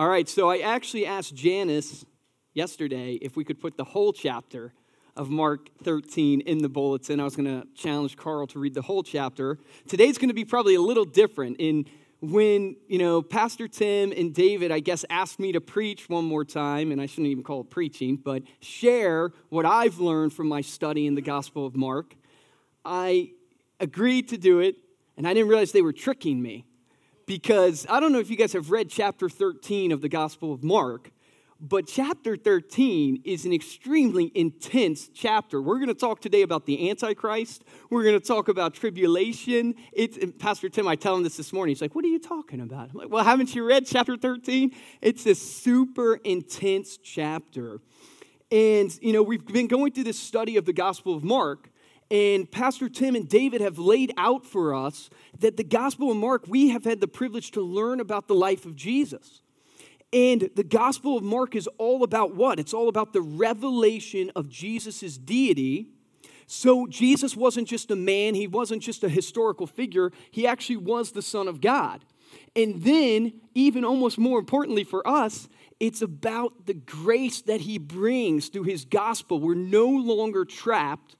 All right, so I actually asked Janice yesterday if we could put the whole chapter of Mark 13 in the bulletin. I was going to challenge Carl to read the whole chapter. Today's going to be probably a little different in when, you know, Pastor Tim and David, I guess, asked me to preach one more time, and I shouldn't even call it preaching, but share what I've learned from my study in the Gospel of Mark. I agreed to do it, and I didn't realize they were tricking me because I don't know if you guys have read chapter 13 of the Gospel of Mark, but chapter 13 is an extremely intense chapter. We're going to talk today about the Antichrist. We're going to talk about tribulation. It's, Pastor Tim, I tell him this this morning. He's like, What are you talking about? I'm like, Well, haven't you read chapter 13? It's a super intense chapter. And, you know, we've been going through this study of the Gospel of Mark. And Pastor Tim and David have laid out for us that the Gospel of Mark, we have had the privilege to learn about the life of Jesus. And the Gospel of Mark is all about what? It's all about the revelation of Jesus' deity. So Jesus wasn't just a man, he wasn't just a historical figure, he actually was the Son of God. And then, even almost more importantly for us, it's about the grace that he brings through his gospel. We're no longer trapped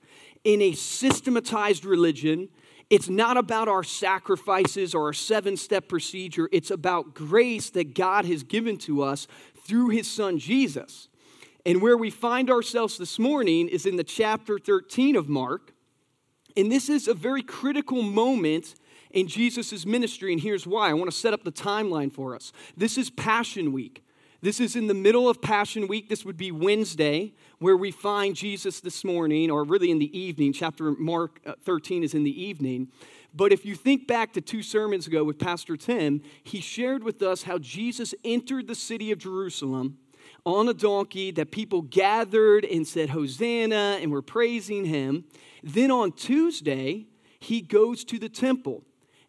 in a systematized religion it's not about our sacrifices or our seven step procedure. It's about grace that God has given to us through his son Jesus. And where we find ourselves this morning is in the chapter 13 of Mark. And this is a very critical moment in Jesus' ministry. And here's why I want to set up the timeline for us. This is Passion Week. This is in the middle of Passion Week. This would be Wednesday, where we find Jesus this morning, or really in the evening. Chapter Mark uh, 13 is in the evening. But if you think back to two sermons ago with Pastor Tim, he shared with us how Jesus entered the city of Jerusalem on a donkey, that people gathered and said, Hosanna, and were praising him. Then on Tuesday, he goes to the temple.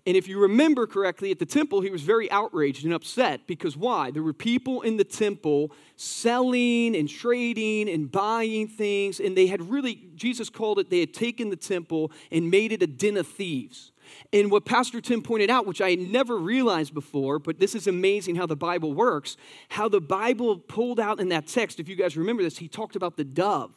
And if you remember correctly, at the temple, he was very outraged and upset because why? There were people in the temple selling and trading and buying things, and they had really, Jesus called it, they had taken the temple and made it a den of thieves. And what Pastor Tim pointed out, which I had never realized before, but this is amazing how the Bible works, how the Bible pulled out in that text, if you guys remember this, he talked about the dove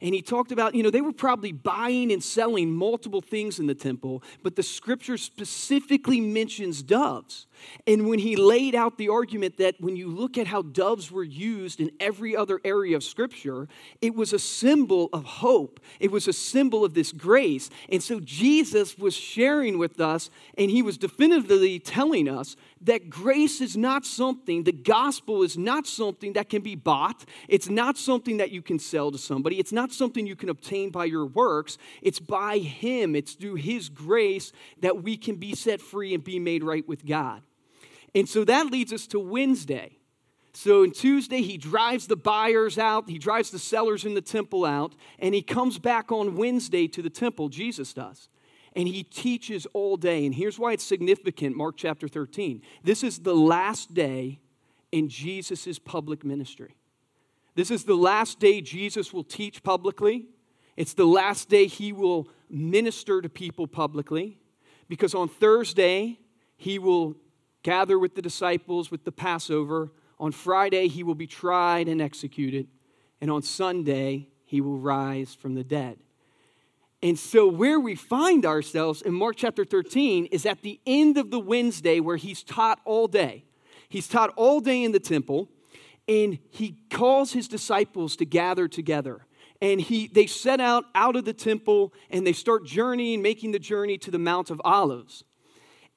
and he talked about, you know, they were probably buying and selling multiple things in the temple, but the scripture specifically mentions doves. And when he laid out the argument that when you look at how doves were used in every other area of Scripture, it was a symbol of hope. It was a symbol of this grace. And so Jesus was sharing with us, and he was definitively telling us that grace is not something, the gospel is not something that can be bought. It's not something that you can sell to somebody. It's not something you can obtain by your works. It's by him, it's through his grace that we can be set free and be made right with God. And so that leads us to Wednesday. So on Tuesday, he drives the buyers out, he drives the sellers in the temple out, and he comes back on Wednesday to the temple, Jesus does. And he teaches all day. And here's why it's significant Mark chapter 13. This is the last day in Jesus' public ministry. This is the last day Jesus will teach publicly. It's the last day he will minister to people publicly. Because on Thursday, he will gather with the disciples with the Passover. On Friday, he will be tried and executed. And on Sunday, he will rise from the dead. And so, where we find ourselves in Mark chapter 13 is at the end of the Wednesday where he's taught all day. He's taught all day in the temple, and he calls his disciples to gather together. And he, they set out out of the temple and they start journeying, making the journey to the Mount of Olives.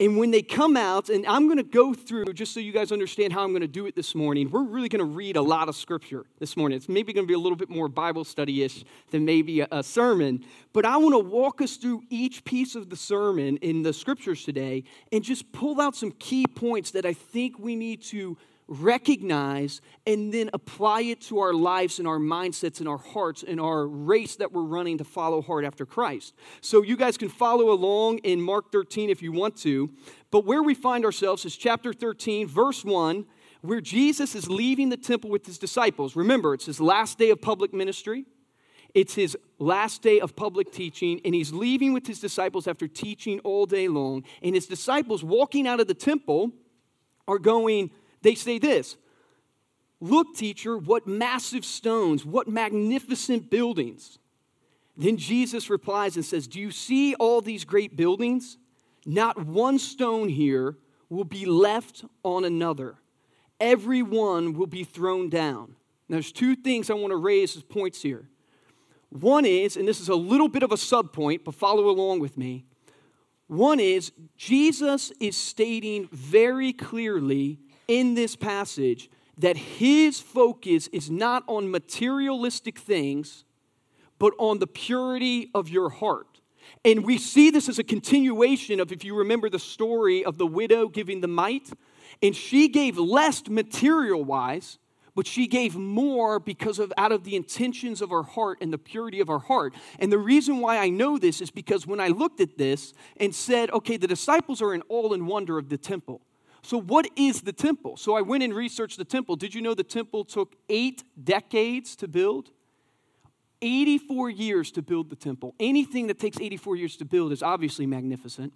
And when they come out, and I'm going to go through, just so you guys understand how I'm going to do it this morning, we're really going to read a lot of scripture this morning. It's maybe going to be a little bit more Bible study ish than maybe a, sermon. But I want to walk us through each piece of the sermon in the scriptures today and just pull out some key points that I think we need to recognize and then apply it to our lives and our mindsets and our hearts and our race that we're running to follow hard after Christ. So you guys can follow along in Mark 13 if you want to. But where we find ourselves is chapter 13, verse 1, where Jesus is leaving the temple with his disciples. Remember, it's his last day of public ministry. It's his last day of public teaching, and he's leaving with his disciples after teaching all day long. And his disciples walking out of the temple are going, they say this Look, teacher, what massive stones, what magnificent buildings. Then Jesus replies and says, Do you see all these great buildings? Not one stone here will be left on another. Every one will be thrown down. Now, there's two things I want to raise as points here. One is, and this is a little bit of a subpoint, but follow along with me. One is, Jesus is stating very clearly in this passage that his focus is not on materialistic things, but on the purity of your heart. And we see this as a continuation of, if you remember the story of the widow giving the mite, and she gave less material wise, but she gave more because of out of the intentions of her heart and the purity of her heart. And the reason why I know this is because when I looked at this and said, okay, the disciples are in all in wonder of the temple. So, what is the temple? So, I went and researched the temple. Did you know the temple took eight decades to build? 84 years to build the temple. Anything that takes 84 years to build is obviously magnificent.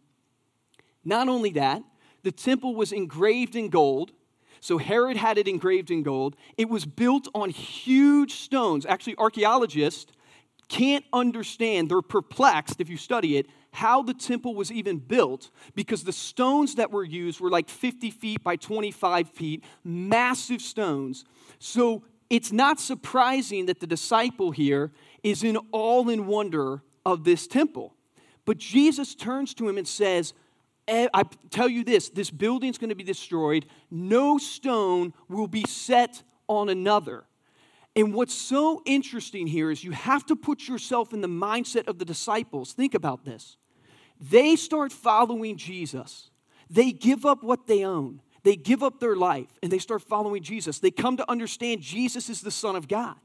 Not only that, the temple was engraved in gold. So Herod had it engraved in gold. It was built on huge stones. Actually, archaeologists can't understand, they're perplexed if you study it, how the temple was even built because the stones that were used were like 50 feet by 25 feet, massive stones. So it's not surprising that the disciple here is in all in wonder of this temple. But Jesus turns to him and says, eh, I tell you this this building's going to be destroyed. No stone will be set on another. And what's so interesting here is you have to put yourself in the mindset of the disciples. Think about this. They start following Jesus, they give up what they own, they give up their life and they start following Jesus. They come to understand Jesus is the Son of God.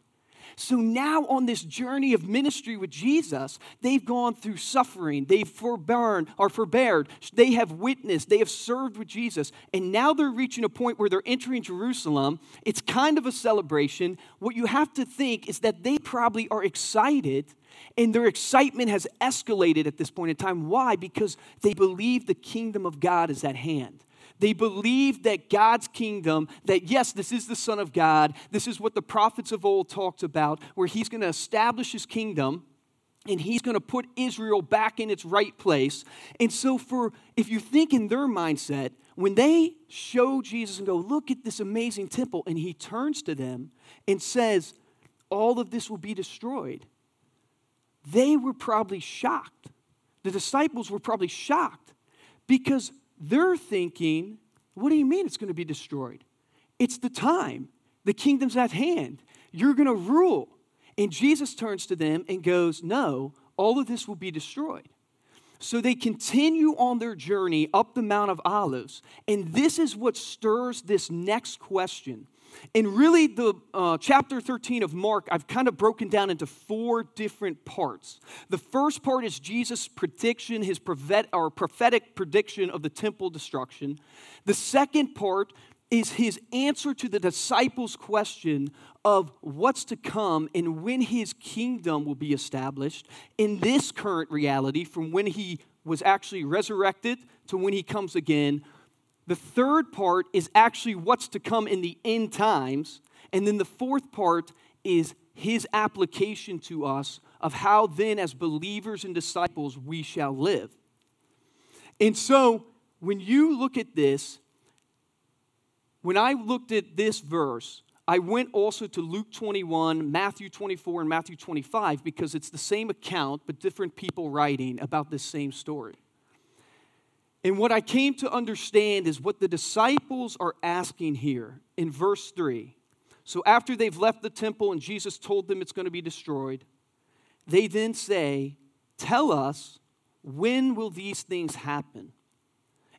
So now, on this journey of ministry with Jesus, they've gone through suffering, they've forborne or forbeared, they have witnessed, they have served with Jesus, and now they're reaching a point where they're entering Jerusalem. It's kind of a celebration. What you have to think is that they probably are excited and their excitement has escalated at this point in time. Why? Because they believe the kingdom of God is at hand. They believe that God's kingdom, that yes, this is the Son of God, this is what the prophets of old talked about, where he's going to establish his kingdom and he's going to put Israel back in its right place. And so, for if you think in their mindset, when they show Jesus and go, Look at this amazing temple, and he turns to them and says, All of this will be destroyed, they were probably shocked. The disciples were probably shocked because they're thinking, what do you mean it's going to be destroyed? It's the time. The kingdom's at hand. You're going to rule. And Jesus turns to them and goes, No, all of this will be destroyed. So they continue on their journey up the Mount of Olives. And this is what stirs this next question and really, the uh, chapter 13 of Mark, I've kind of broken down into four different parts. The first part is Jesus' prediction, his prophet, or prophetic prediction of the temple destruction. The second part is his answer to the disciples' question of what's to come and when his kingdom will be established in this current reality from when he was actually resurrected to when he comes again the third part is actually what's to come in the end times. And then the fourth part is his application to us of how then, as believers and disciples, we shall live. And so, when you look at this, when I looked at this verse, I went also to Luke 21, Matthew 24, and Matthew 25 because it's the same account, but different people writing about this same story. And what I came to understand is what the disciples are asking here in verse 3. So after they've left the temple and Jesus told them it's going to be destroyed, they then say, Tell us, when will these things happen?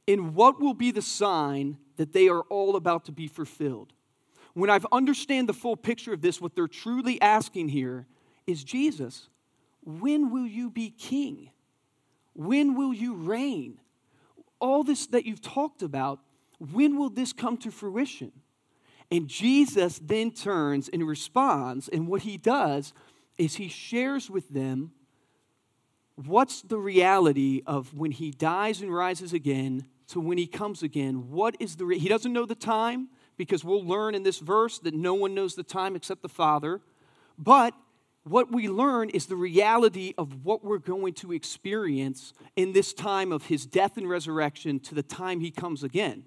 And what will be the sign that they are all about to be fulfilled? When I've understand the full picture of this, what they're truly asking here is Jesus, when will you be king? When will you reign? All this that you've talked about, when will this come to fruition? And Jesus then turns and responds, and what he does is he shares with them what's the reality of when he dies and rises again to when he comes again. What is the re- he doesn't know the time because we'll learn in this verse that no one knows the time except the Father. But what we learn is the reality of what we're going to experience in this time of his death and resurrection to the time he comes again.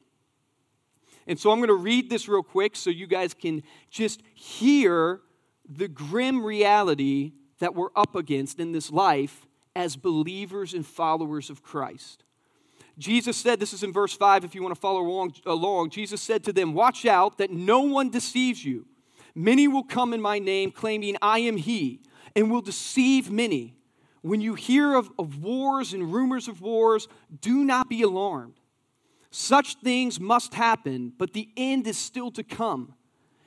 And so I'm going to read this real quick so you guys can just hear the grim reality that we're up against in this life as believers and followers of Christ. Jesus said, this is in verse 5 if you want to follow along, along, Jesus said to them, Watch out that no one deceives you. Many will come in my name, claiming I am he, and will deceive many. When you hear of, of wars and rumors of wars, do not be alarmed. Such things must happen, but the end is still to come.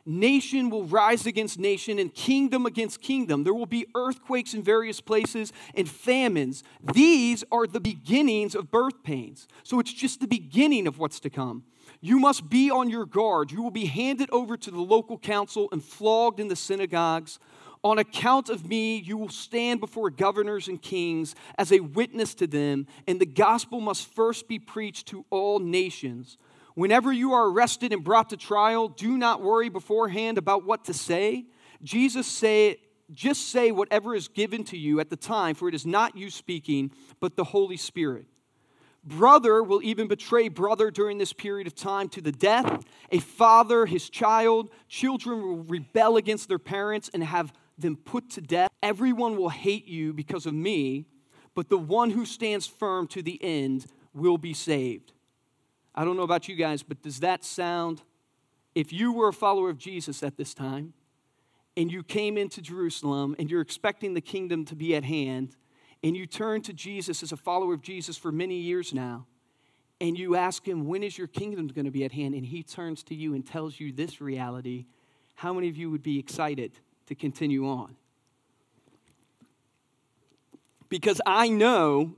Nation will rise against nation and kingdom against kingdom. There will be earthquakes in various places and famines. These are the beginnings of birth pains. So it's just the beginning of what's to come. You must be on your guard. You will be handed over to the local council and flogged in the synagogues. On account of me, you will stand before governors and kings as a witness to them, and the gospel must first be preached to all nations. Whenever you are arrested and brought to trial, do not worry beforehand about what to say. Jesus said, just say whatever is given to you at the time, for it is not you speaking, but the Holy Spirit. Brother will even betray brother during this period of time to the death. A father, his child, children will rebel against their parents and have them put to death. Everyone will hate you because of me, but the one who stands firm to the end will be saved. I don't know about you guys, but does that sound, if you were a follower of Jesus at this time, and you came into Jerusalem and you're expecting the kingdom to be at hand, and you turn to Jesus as a follower of Jesus for many years now, and you ask him, When is your kingdom going to be at hand? And he turns to you and tells you this reality, how many of you would be excited to continue on? Because I know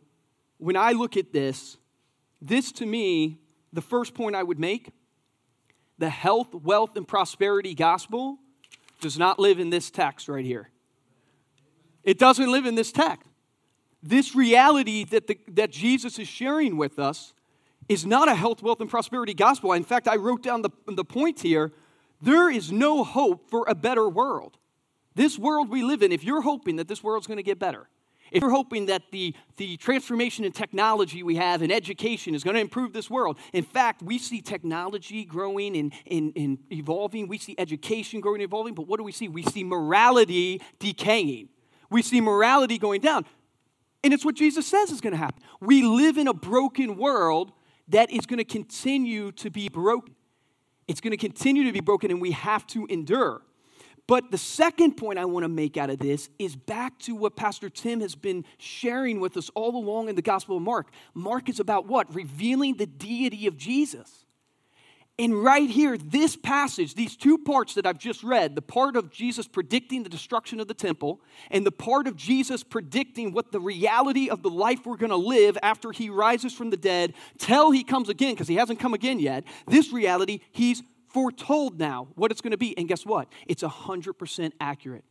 when I look at this, this to me the first point I would make the health, wealth, and prosperity gospel does not live in this text right here. It doesn't live in this text. This reality that, the, that Jesus is sharing with us is not a health, wealth, and prosperity gospel. In fact, I wrote down the, the point here there is no hope for a better world. This world we live in, if you're hoping that this world's going to get better, if you're hoping that the, the transformation in technology we have in education is going to improve this world, in fact, we see technology growing and, and, and evolving. We see education growing and evolving, but what do we see? We see morality decaying. We see morality going down. And it's what Jesus says is going to happen. We live in a broken world that is going to continue to be broken. It's going to continue to be broken, and we have to endure. But the second point I want to make out of this is back to what Pastor Tim has been sharing with us all along in the Gospel of Mark. Mark is about what? Revealing the deity of Jesus. And right here, this passage, these two parts that I've just read the part of Jesus predicting the destruction of the temple, and the part of Jesus predicting what the reality of the life we're going to live after he rises from the dead till he comes again, because he hasn't come again yet. This reality, he's foretold now what it's going to be. And guess what? It's 100% accurate.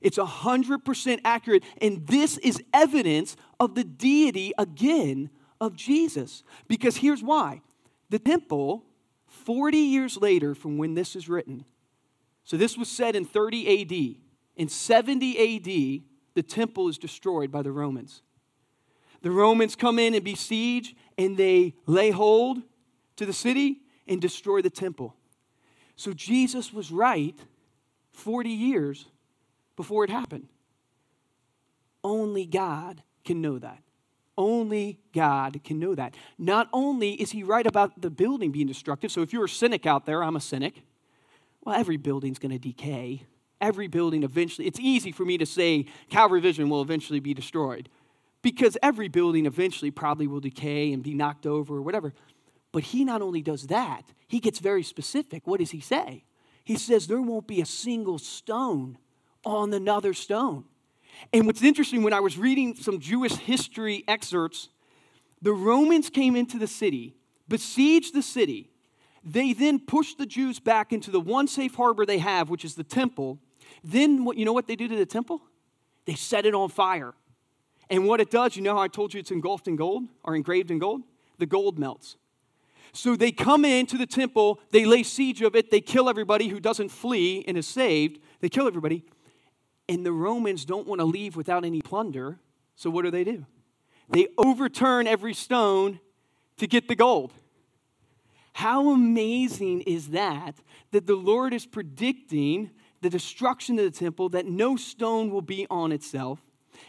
It's 100% accurate. And this is evidence of the deity, again, of Jesus. Because here's why the temple, 40 years later from when this is written, so this was said in 30 AD. In 70 AD, the temple is destroyed by the Romans. The Romans come in and besiege, and they lay hold to the city and destroy the temple. So Jesus was right 40 years before it happened. Only God can know that. Only God can know that. Not only is he right about the building being destructive, so if you're a cynic out there, I'm a cynic. Well, every building's going to decay. Every building eventually, it's easy for me to say Calvary Vision will eventually be destroyed because every building eventually probably will decay and be knocked over or whatever. But he not only does that, he gets very specific. What does he say? He says, There won't be a single stone on another stone. And what's interesting, when I was reading some Jewish history excerpts, the Romans came into the city, besieged the city. They then pushed the Jews back into the one safe harbor they have, which is the temple. Then, what, you know what they do to the temple? They set it on fire. And what it does, you know how I told you it's engulfed in gold or engraved in gold? The gold melts. So they come into the temple, they lay siege of it, they kill everybody who doesn't flee and is saved. They kill everybody. And the Romans don't want to leave without any plunder. So what do they do? They overturn every stone to get the gold. How amazing is that? That the Lord is predicting the destruction of the temple, that no stone will be on itself.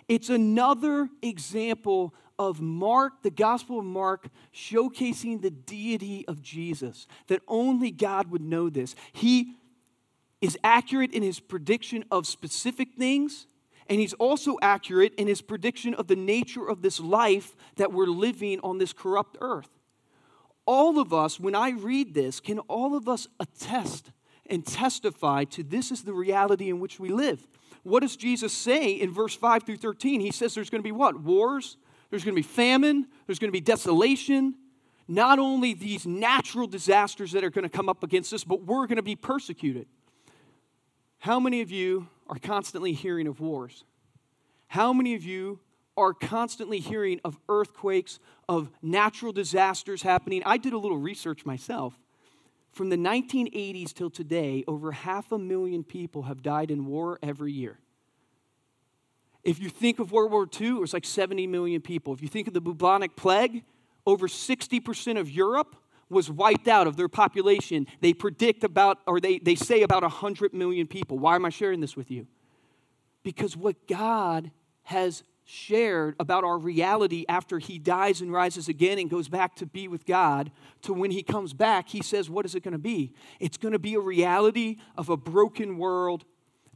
It's another example of Mark, the Gospel of Mark, showcasing the deity of Jesus, that only God would know this. He is accurate in his prediction of specific things, and he's also accurate in his prediction of the nature of this life that we're living on this corrupt earth. All of us, when I read this, can all of us attest and testify to this is the reality in which we live. What does Jesus say in verse 5 through 13? He says there's going to be what? Wars, there's going to be famine, there's going to be desolation. Not only these natural disasters that are going to come up against us, but we're going to be persecuted. How many of you are constantly hearing of wars? How many of you are constantly hearing of earthquakes, of natural disasters happening? I did a little research myself. From the 1980s till today, over half a million people have died in war every year. If you think of World War II, it was like 70 million people. If you think of the bubonic plague, over 60% of Europe was wiped out of their population. They predict about, or they, they say about 100 million people. Why am I sharing this with you? Because what God has shared about our reality after he dies and rises again and goes back to be with God, to when he comes back, he says, What is it going to be? It's going to be a reality of a broken world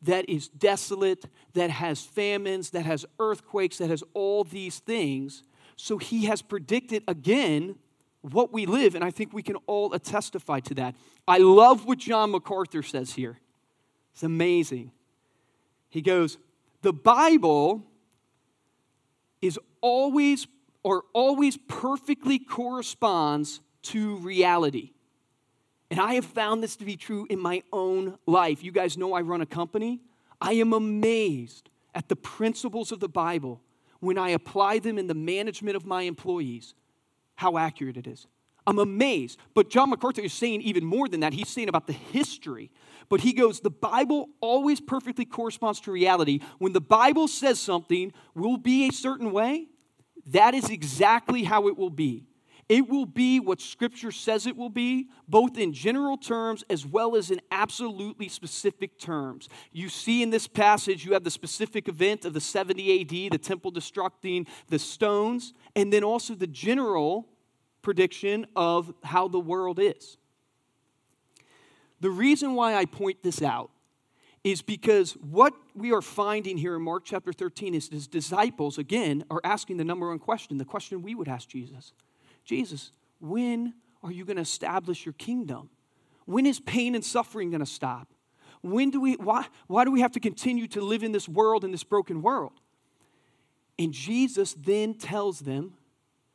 that is desolate, that has famines, that has earthquakes, that has all these things. So he has predicted again what we live, and I think we can all testify to that. I love what John MacArthur says here. It's amazing. He goes, The Bible is always or always perfectly corresponds to reality. And I have found this to be true in my own life. You guys know I run a company. I am amazed at the principles of the Bible when I apply them in the management of my employees, how accurate it is. I'm amazed. But John MacArthur is saying even more than that. He's saying about the history. But he goes, the Bible always perfectly corresponds to reality. When the Bible says something will be a certain way, that is exactly how it will be. It will be what Scripture says it will be, both in general terms as well as in absolutely specific terms. You see in this passage, you have the specific event of the 70 AD, the temple destructing the stones, and then also the general prediction of how the world is. The reason why I point this out is because what we are finding here in Mark chapter 13 is his disciples, again, are asking the number one question, the question we would ask Jesus Jesus, when are you going to establish your kingdom? When is pain and suffering going to stop? When do we, why, why do we have to continue to live in this world, in this broken world? And Jesus then tells them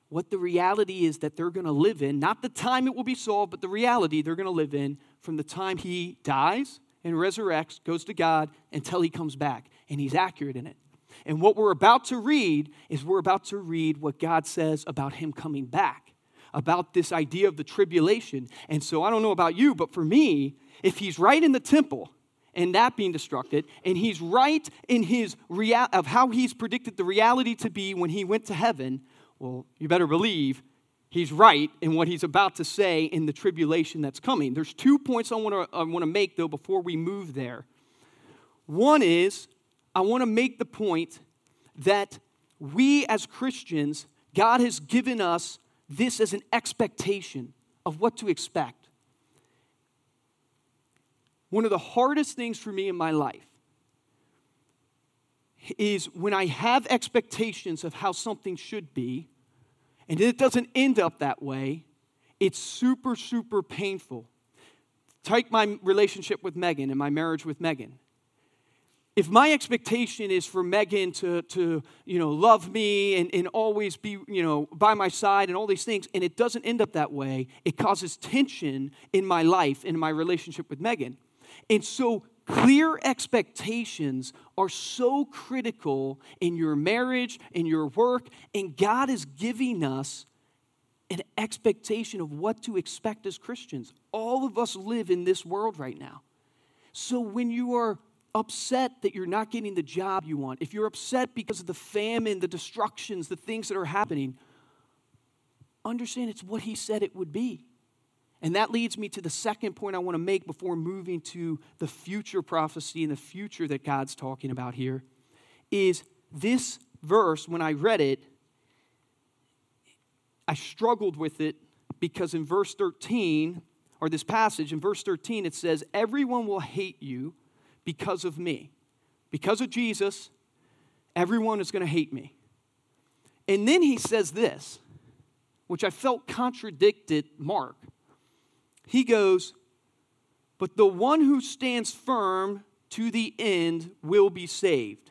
what the reality is that they're going to live in, not the time it will be solved, but the reality they're going to live in from the time he dies and resurrects, goes to God, until he comes back. And he's accurate in it. And what we're about to read is we're about to read what God says about him coming back, about this idea of the tribulation. And so I don't know about you, but for me, if he's right in the temple, and that being destructed, and he's right in his rea- of how he's predicted the reality to be when he went to heaven, well, you better believe he's right in what he's about to say in the tribulation that's coming. There's two points I want to I want to make though before we move there. One is I want to make the point that we as Christians, God has given us this as an expectation of what to expect. One of the hardest things for me in my life is when I have expectations of how something should be, and it doesn't end up that way, it's super, super painful. Take my relationship with Megan and my marriage with Megan if my expectation is for Megan to, to you know, love me and, and always be, you know, by my side and all these things, and it doesn't end up that way, it causes tension in my life, in my relationship with Megan. And so clear expectations are so critical in your marriage, in your work, and God is giving us an expectation of what to expect as Christians. All of us live in this world right now. So when you are upset that you're not getting the job you want, if you're upset because of the famine, the destructions, the things that are happening, understand it's what he said it would be. And that leads me to the second point I want to make before moving to the future prophecy and the future that God's talking about here is this verse when I read it I struggled with it because in verse 13 or this passage in verse 13 it says everyone will hate you because of me. Because of Jesus, everyone is going to hate me. And then he says this which I felt contradicted Mark. He goes, But the one who stands firm to the end will be saved.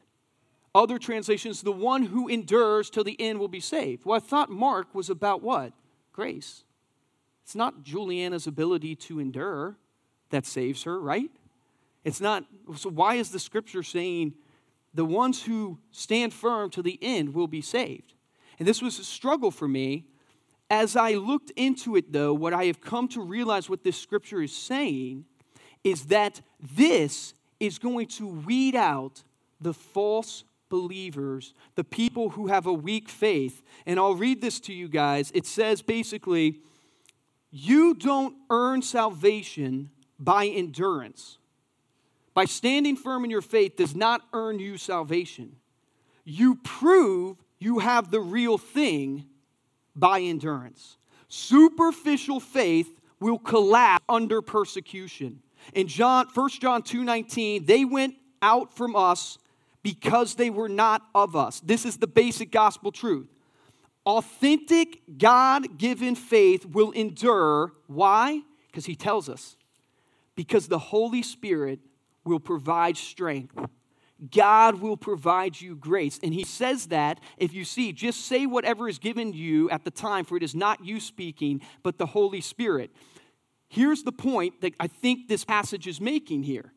Other translations, the one who endures till the end will be saved. Well, I thought Mark was about what? Grace. It's not Juliana's ability to endure that saves her, right? It's not. So, why is the scripture saying the ones who stand firm to the end will be saved? And this was a struggle for me as I looked into it, though, what I have come to realize what this scripture is saying is that this is going to weed out the false believers, the people who have a weak faith. And I'll read this to you guys. It says basically, you don't earn salvation by endurance. By standing firm in your faith does not earn you salvation. You prove you have the real thing by endurance. Superficial faith will collapse under persecution. In John, 1 John 2:19, they went out from us because they were not of us. This is the basic gospel truth. Authentic God given faith will endure. Why? Because he tells us. Because the Holy Spirit will provide strength God will provide you grace. And he says that if you see, just say whatever is given you at the time, for it is not you speaking, but the Holy Spirit. Here's the point that I think this passage is making here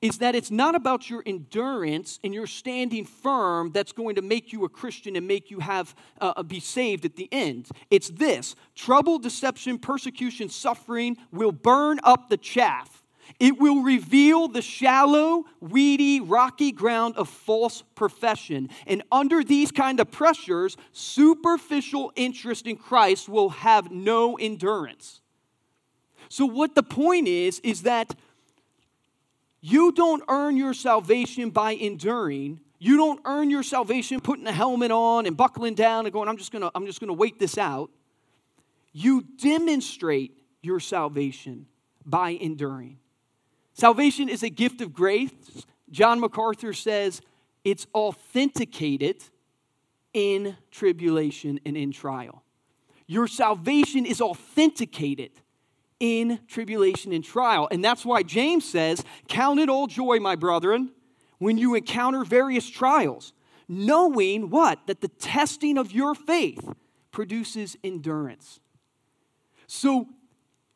is that it's not about your endurance and your standing firm that's going to make you a Christian and make you have uh, be saved at the end. It's this: trouble, deception, persecution, suffering will burn up the chaff it will reveal the shallow, weedy, rocky ground of false profession. And under these kind of pressures, superficial interest in Christ will have no endurance. So, what the point is, is that you don't earn your salvation by enduring. You don't earn your salvation putting a helmet on and buckling down and going, I'm just gonna, I'm just gonna wait this out. You demonstrate your salvation by enduring. Salvation is a gift of grace. John MacArthur says it's authenticated in tribulation and in trial. Your salvation is authenticated in tribulation and trial. And that's why James says, Count it all joy, my brethren, when you encounter various trials, knowing what? That the testing of your faith produces endurance. So,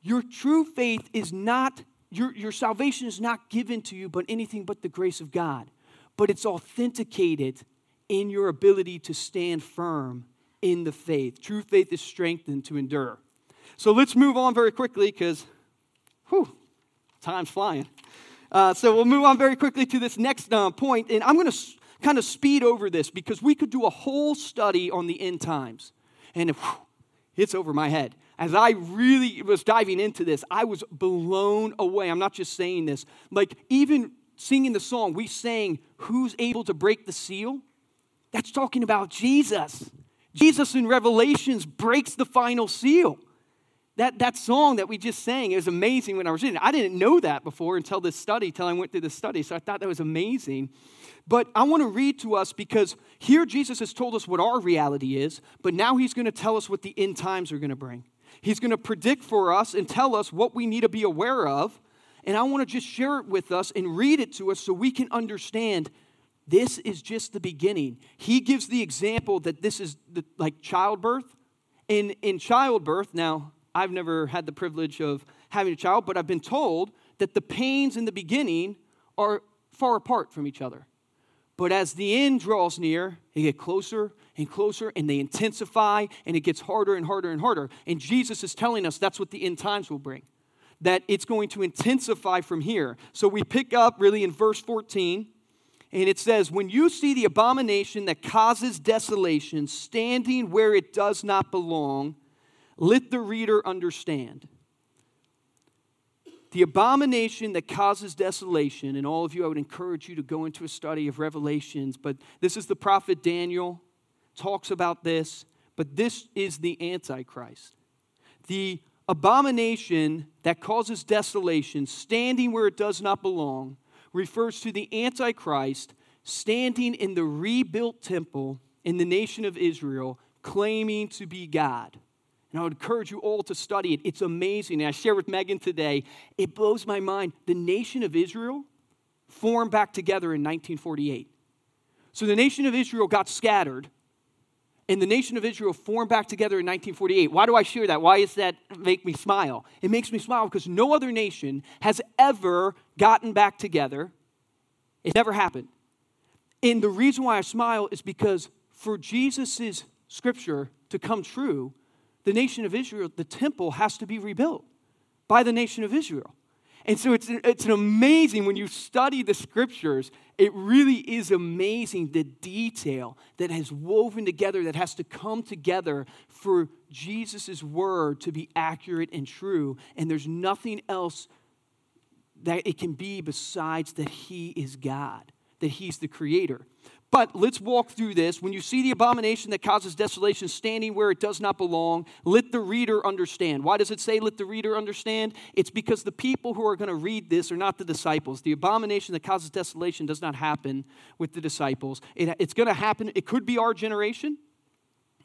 your true faith is not your, your salvation is not given to you but anything but the grace of God, but it's authenticated in your ability to stand firm in the faith. True faith is strengthened to endure. So let's move on very quickly because, whew, time's flying. Uh, so we'll move on very quickly to this next uh, point, and I'm going to s- kind of speed over this because we could do a whole study on the end times, and whew, it's over my head as I really was diving into this, I was blown away. I'm not just saying this. Like, even singing the song, we sang, Who's able to break the seal? That's talking about Jesus. Jesus in Revelations breaks the final seal. That, that song that we just sang, it was amazing when I was reading it. I didn't know that before until this study, until I went through this study. So I thought that was amazing. But I want to read to us because here Jesus has told us what our reality is, but now he's going to tell us what the end times are going to bring. He's going to predict for us and tell us what we need to be aware of. And I want to just share it with us and read it to us so we can understand this is just the beginning. He gives the example that this is the, like childbirth. In, in childbirth, now, I've never had the privilege of having a child, but I've been told that the pains in the beginning are far apart from each other. But as the end draws near, they get closer and closer and they intensify and it gets harder and harder and harder. And Jesus is telling us that's what the end times will bring, that it's going to intensify from here. So we pick up really in verse 14 and it says, When you see the abomination that causes desolation standing where it does not belong, let the reader understand. The abomination that causes desolation, and all of you, I would encourage you to go into a study of Revelations, but this is the prophet Daniel, talks about this, but this is the Antichrist. The abomination that causes desolation, standing where it does not belong, refers to the Antichrist standing in the rebuilt temple in the nation of Israel, claiming to be God. And I would encourage you all to study it. It's amazing. And I share with Megan today, it blows my mind. The nation of Israel formed back together in 1948. So the nation of Israel got scattered, and the nation of Israel formed back together in 1948. Why do I share that? Why does that make me smile? It makes me smile because no other nation has ever gotten back together. It never happened. And the reason why I smile is because for Jesus' scripture to come true, the nation of Israel, the temple has to be rebuilt by the nation of Israel. And so it's, it's an amazing, when you study the scriptures, it really is amazing the detail that has woven together, that has to come together for Jesus' word to be accurate and true. And there's nothing else that it can be besides that He is God, that He's the creator. But let's walk through this. When you see the abomination that causes desolation standing where it does not belong, let the reader understand. Why does it say let the reader understand? It's because the people who are going to read this are not the disciples. The abomination that causes desolation does not happen with the disciples. It, it's going to happen, it could be our generation,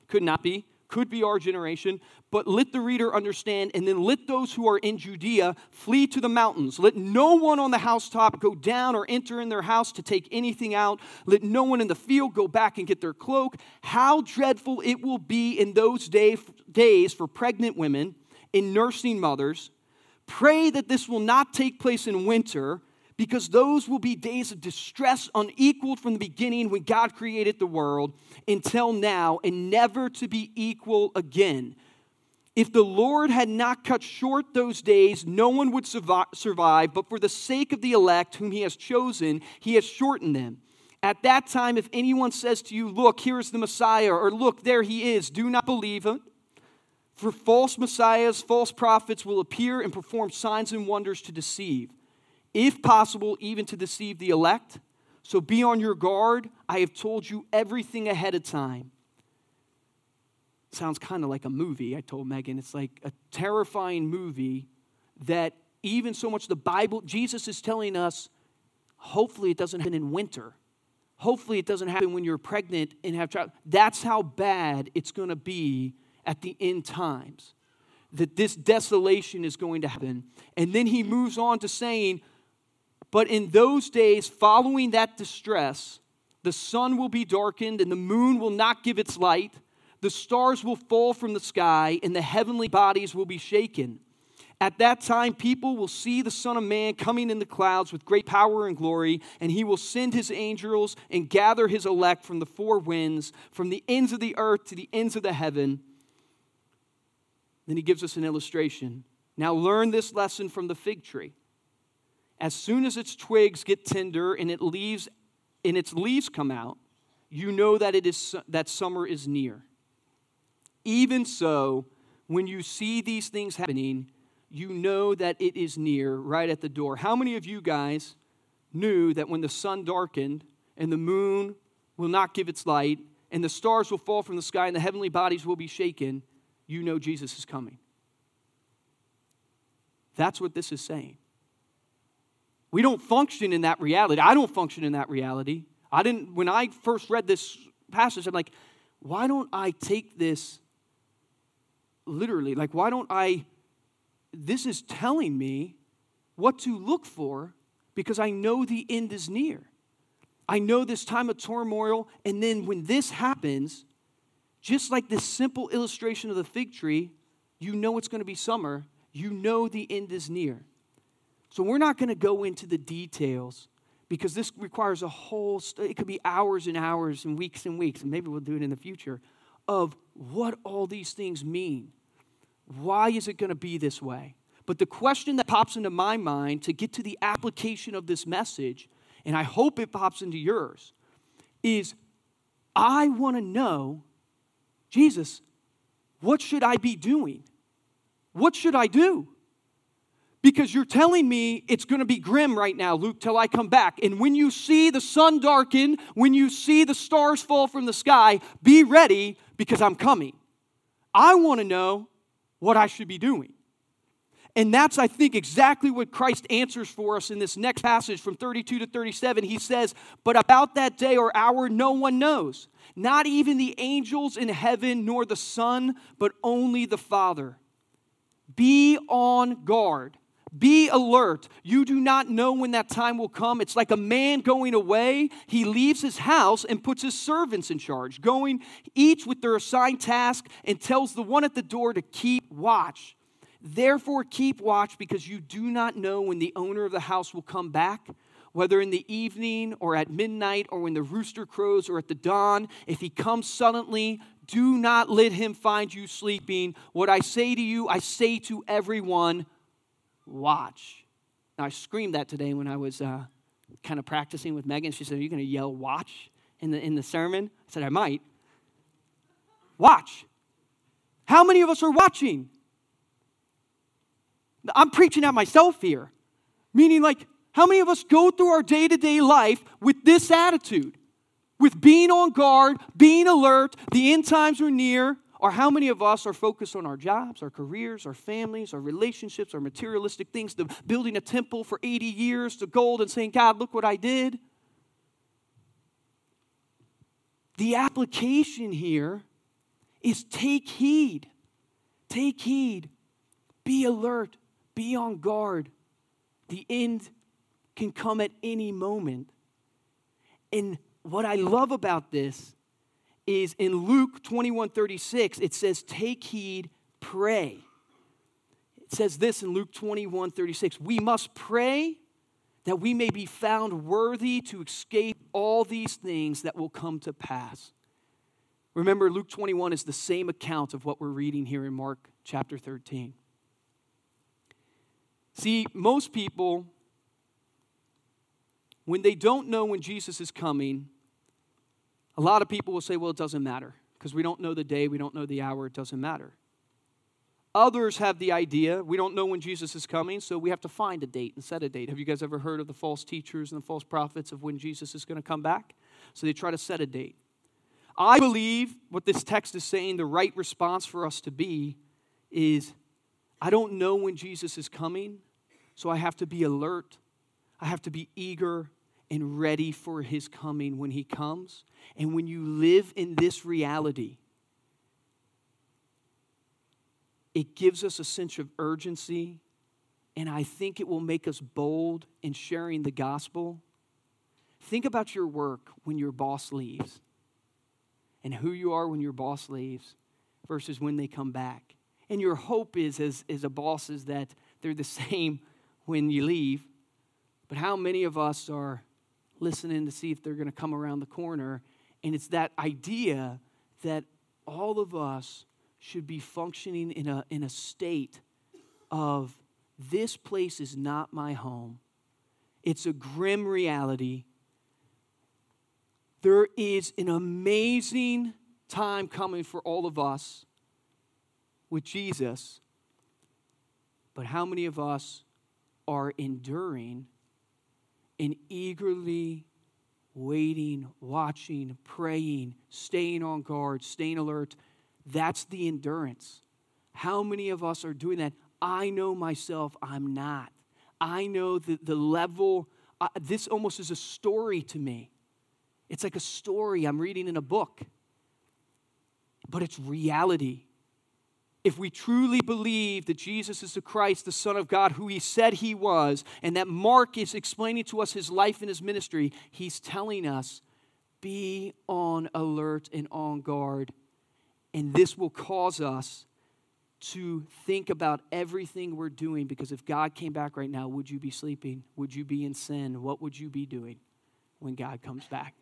could not be could be our generation, but let the reader understand, and then let those who are in Judea flee to the mountains. Let no one on the housetop go down or enter in their house to take anything out. Let no one in the field go back and get their cloak. How dreadful it will be in those day, days for pregnant women and nursing mothers. Pray that this will not take place in winter because those will be days of distress unequaled from the beginning when God created the world until now and never to be equal again. If the Lord had not cut short those days, no one would survive, but for the sake of the elect whom he has chosen, he has shortened them. At that time, if anyone says to you, Look, here is the Messiah, or Look, there he is, do not believe him. For false messiahs, false prophets will appear and perform signs and wonders to deceive if possible, even to deceive the elect. So be on your guard. I have told you everything ahead of time. Sounds kind of like a movie, I told Megan. It's like a terrifying movie that even so much the Bible, Jesus is telling us, hopefully it doesn't happen in winter. Hopefully it doesn't happen when you're pregnant and have child. That's how bad it's going to be at the end times. That this desolation is going to happen. And then he moves on to saying, but in those days following that distress, the sun will be darkened and the moon will not give its light. The stars will fall from the sky and the heavenly bodies will be shaken. At that time, people will see the Son of Man coming in the clouds with great power and glory, and he will send his angels and gather his elect from the four winds, from the ends of the earth to the ends of the heaven. Then he gives us an illustration. Now, learn this lesson from the fig tree as soon as its twigs get tender and it leaves and its leaves come out, you know that it is that summer is near. Even so, when you see these things happening, you know that it is near, right at the door. How many of you guys knew that when the sun darkened and the moon will not give its light and the stars will fall from the sky and the heavenly bodies will be shaken, you know Jesus is coming? That's what this is saying. We don't function in that reality. I don't function in that reality. I didn't, when I first read this passage, I'm like, why don't I take this literally? Like, why don't I, this is telling me what to look for because I know the end is near. I know this time of turmoil, and then when this happens, just like this simple illustration of the fig tree, you know it's going to be summer, you know the end is near. So we're not going to go into the details because this requires a whole, st- it could be hours and hours and weeks and weeks, and maybe we'll do it in the future, of what all these things mean. Why is it going to be this way? But the question that pops into my mind to get to the application of this message, and I hope it pops into yours, is I want to know, Jesus, what should I be doing? What should I do? Because you're telling me it's going to be grim right now, Luke, till I come back. And when you see the sun darken, when you see the stars fall from the sky, be ready because I'm coming. I want to know what I should be doing. And that's, I think, exactly what Christ answers for us in this next passage from 32 to 37. He says, But about that day or hour, no one knows, not even the angels in heaven, nor the Son, but only the Father. Be on guard. Be alert. You do not know when that time will come. It's like a man going away. He leaves his house and puts his servants in charge, going each with their assigned task, and tells the one at the door to keep watch. Therefore, keep watch because you do not know when the owner of the house will come back, whether in the evening or at midnight or when the rooster crows or at the dawn. If he comes suddenly, do not let him find you sleeping. What I say to you, I say to everyone watch. Now, I screamed that today when I was uh, kind of practicing with Megan. She said, Are you going to yell watch in the, in the sermon? I said, I might. Watch. How many of us are watching? I'm preaching at myself here. Meaning, like, how many of us go through our day to day life with this attitude? With being on guard, being alert, the end times are near, or how many of us are focused on our jobs, our careers, our families, our relationships, our materialistic things, the building a temple for 80 years to gold and saying, God, look what I did? The application here is take heed. Take heed. Be alert. Be on guard. The end can come at any moment. And what I love about this is in Luke 21 36, it says, Take heed, pray. It says this in Luke 21 36 We must pray that we may be found worthy to escape all these things that will come to pass. Remember, Luke 21 is the same account of what we're reading here in Mark chapter 13. See, most people, when they don't know when Jesus is coming, a lot of people will say, well, it doesn't matter because we don't know the day, we don't know the hour, it doesn't matter. Others have the idea, we don't know when Jesus is coming, so we have to find a date and set a date. Have you guys ever heard of the false teachers and the false prophets of when Jesus is going to come back? So they try to set a date. I believe what this text is saying, the right response for us to be is I don't know when Jesus is coming, so I have to be alert. I have to be eager and ready for his coming when he comes. And when you live in this reality, it gives us a sense of urgency, and I think it will make us bold in sharing the gospel. Think about your work when your boss leaves, and who you are when your boss leaves versus when they come back. And your hope is, as, as a boss, is that they're the same when you leave. But how many of us are listening to see if they're going to come around the corner? And it's that idea that all of us should be functioning in a, in a state of this place is not my home. It's a grim reality. There is an amazing time coming for all of us with Jesus. But how many of us are enduring and eagerly waiting, watching, praying, staying on guard, staying alert. That's the endurance. How many of us are doing that? I know myself, I'm not. I know that the level, uh, this almost is a story to me. It's like a story I'm reading in a book, but it's reality if we truly believe that Jesus is the Christ, the Son of God, who he said he was, and that Mark is explaining to us his life and his ministry, he's telling us be on alert and on guard. And this will cause us to think about everything we're doing because if God came back right now, would you be sleeping? Would you be in sin? What would you be doing when God comes back?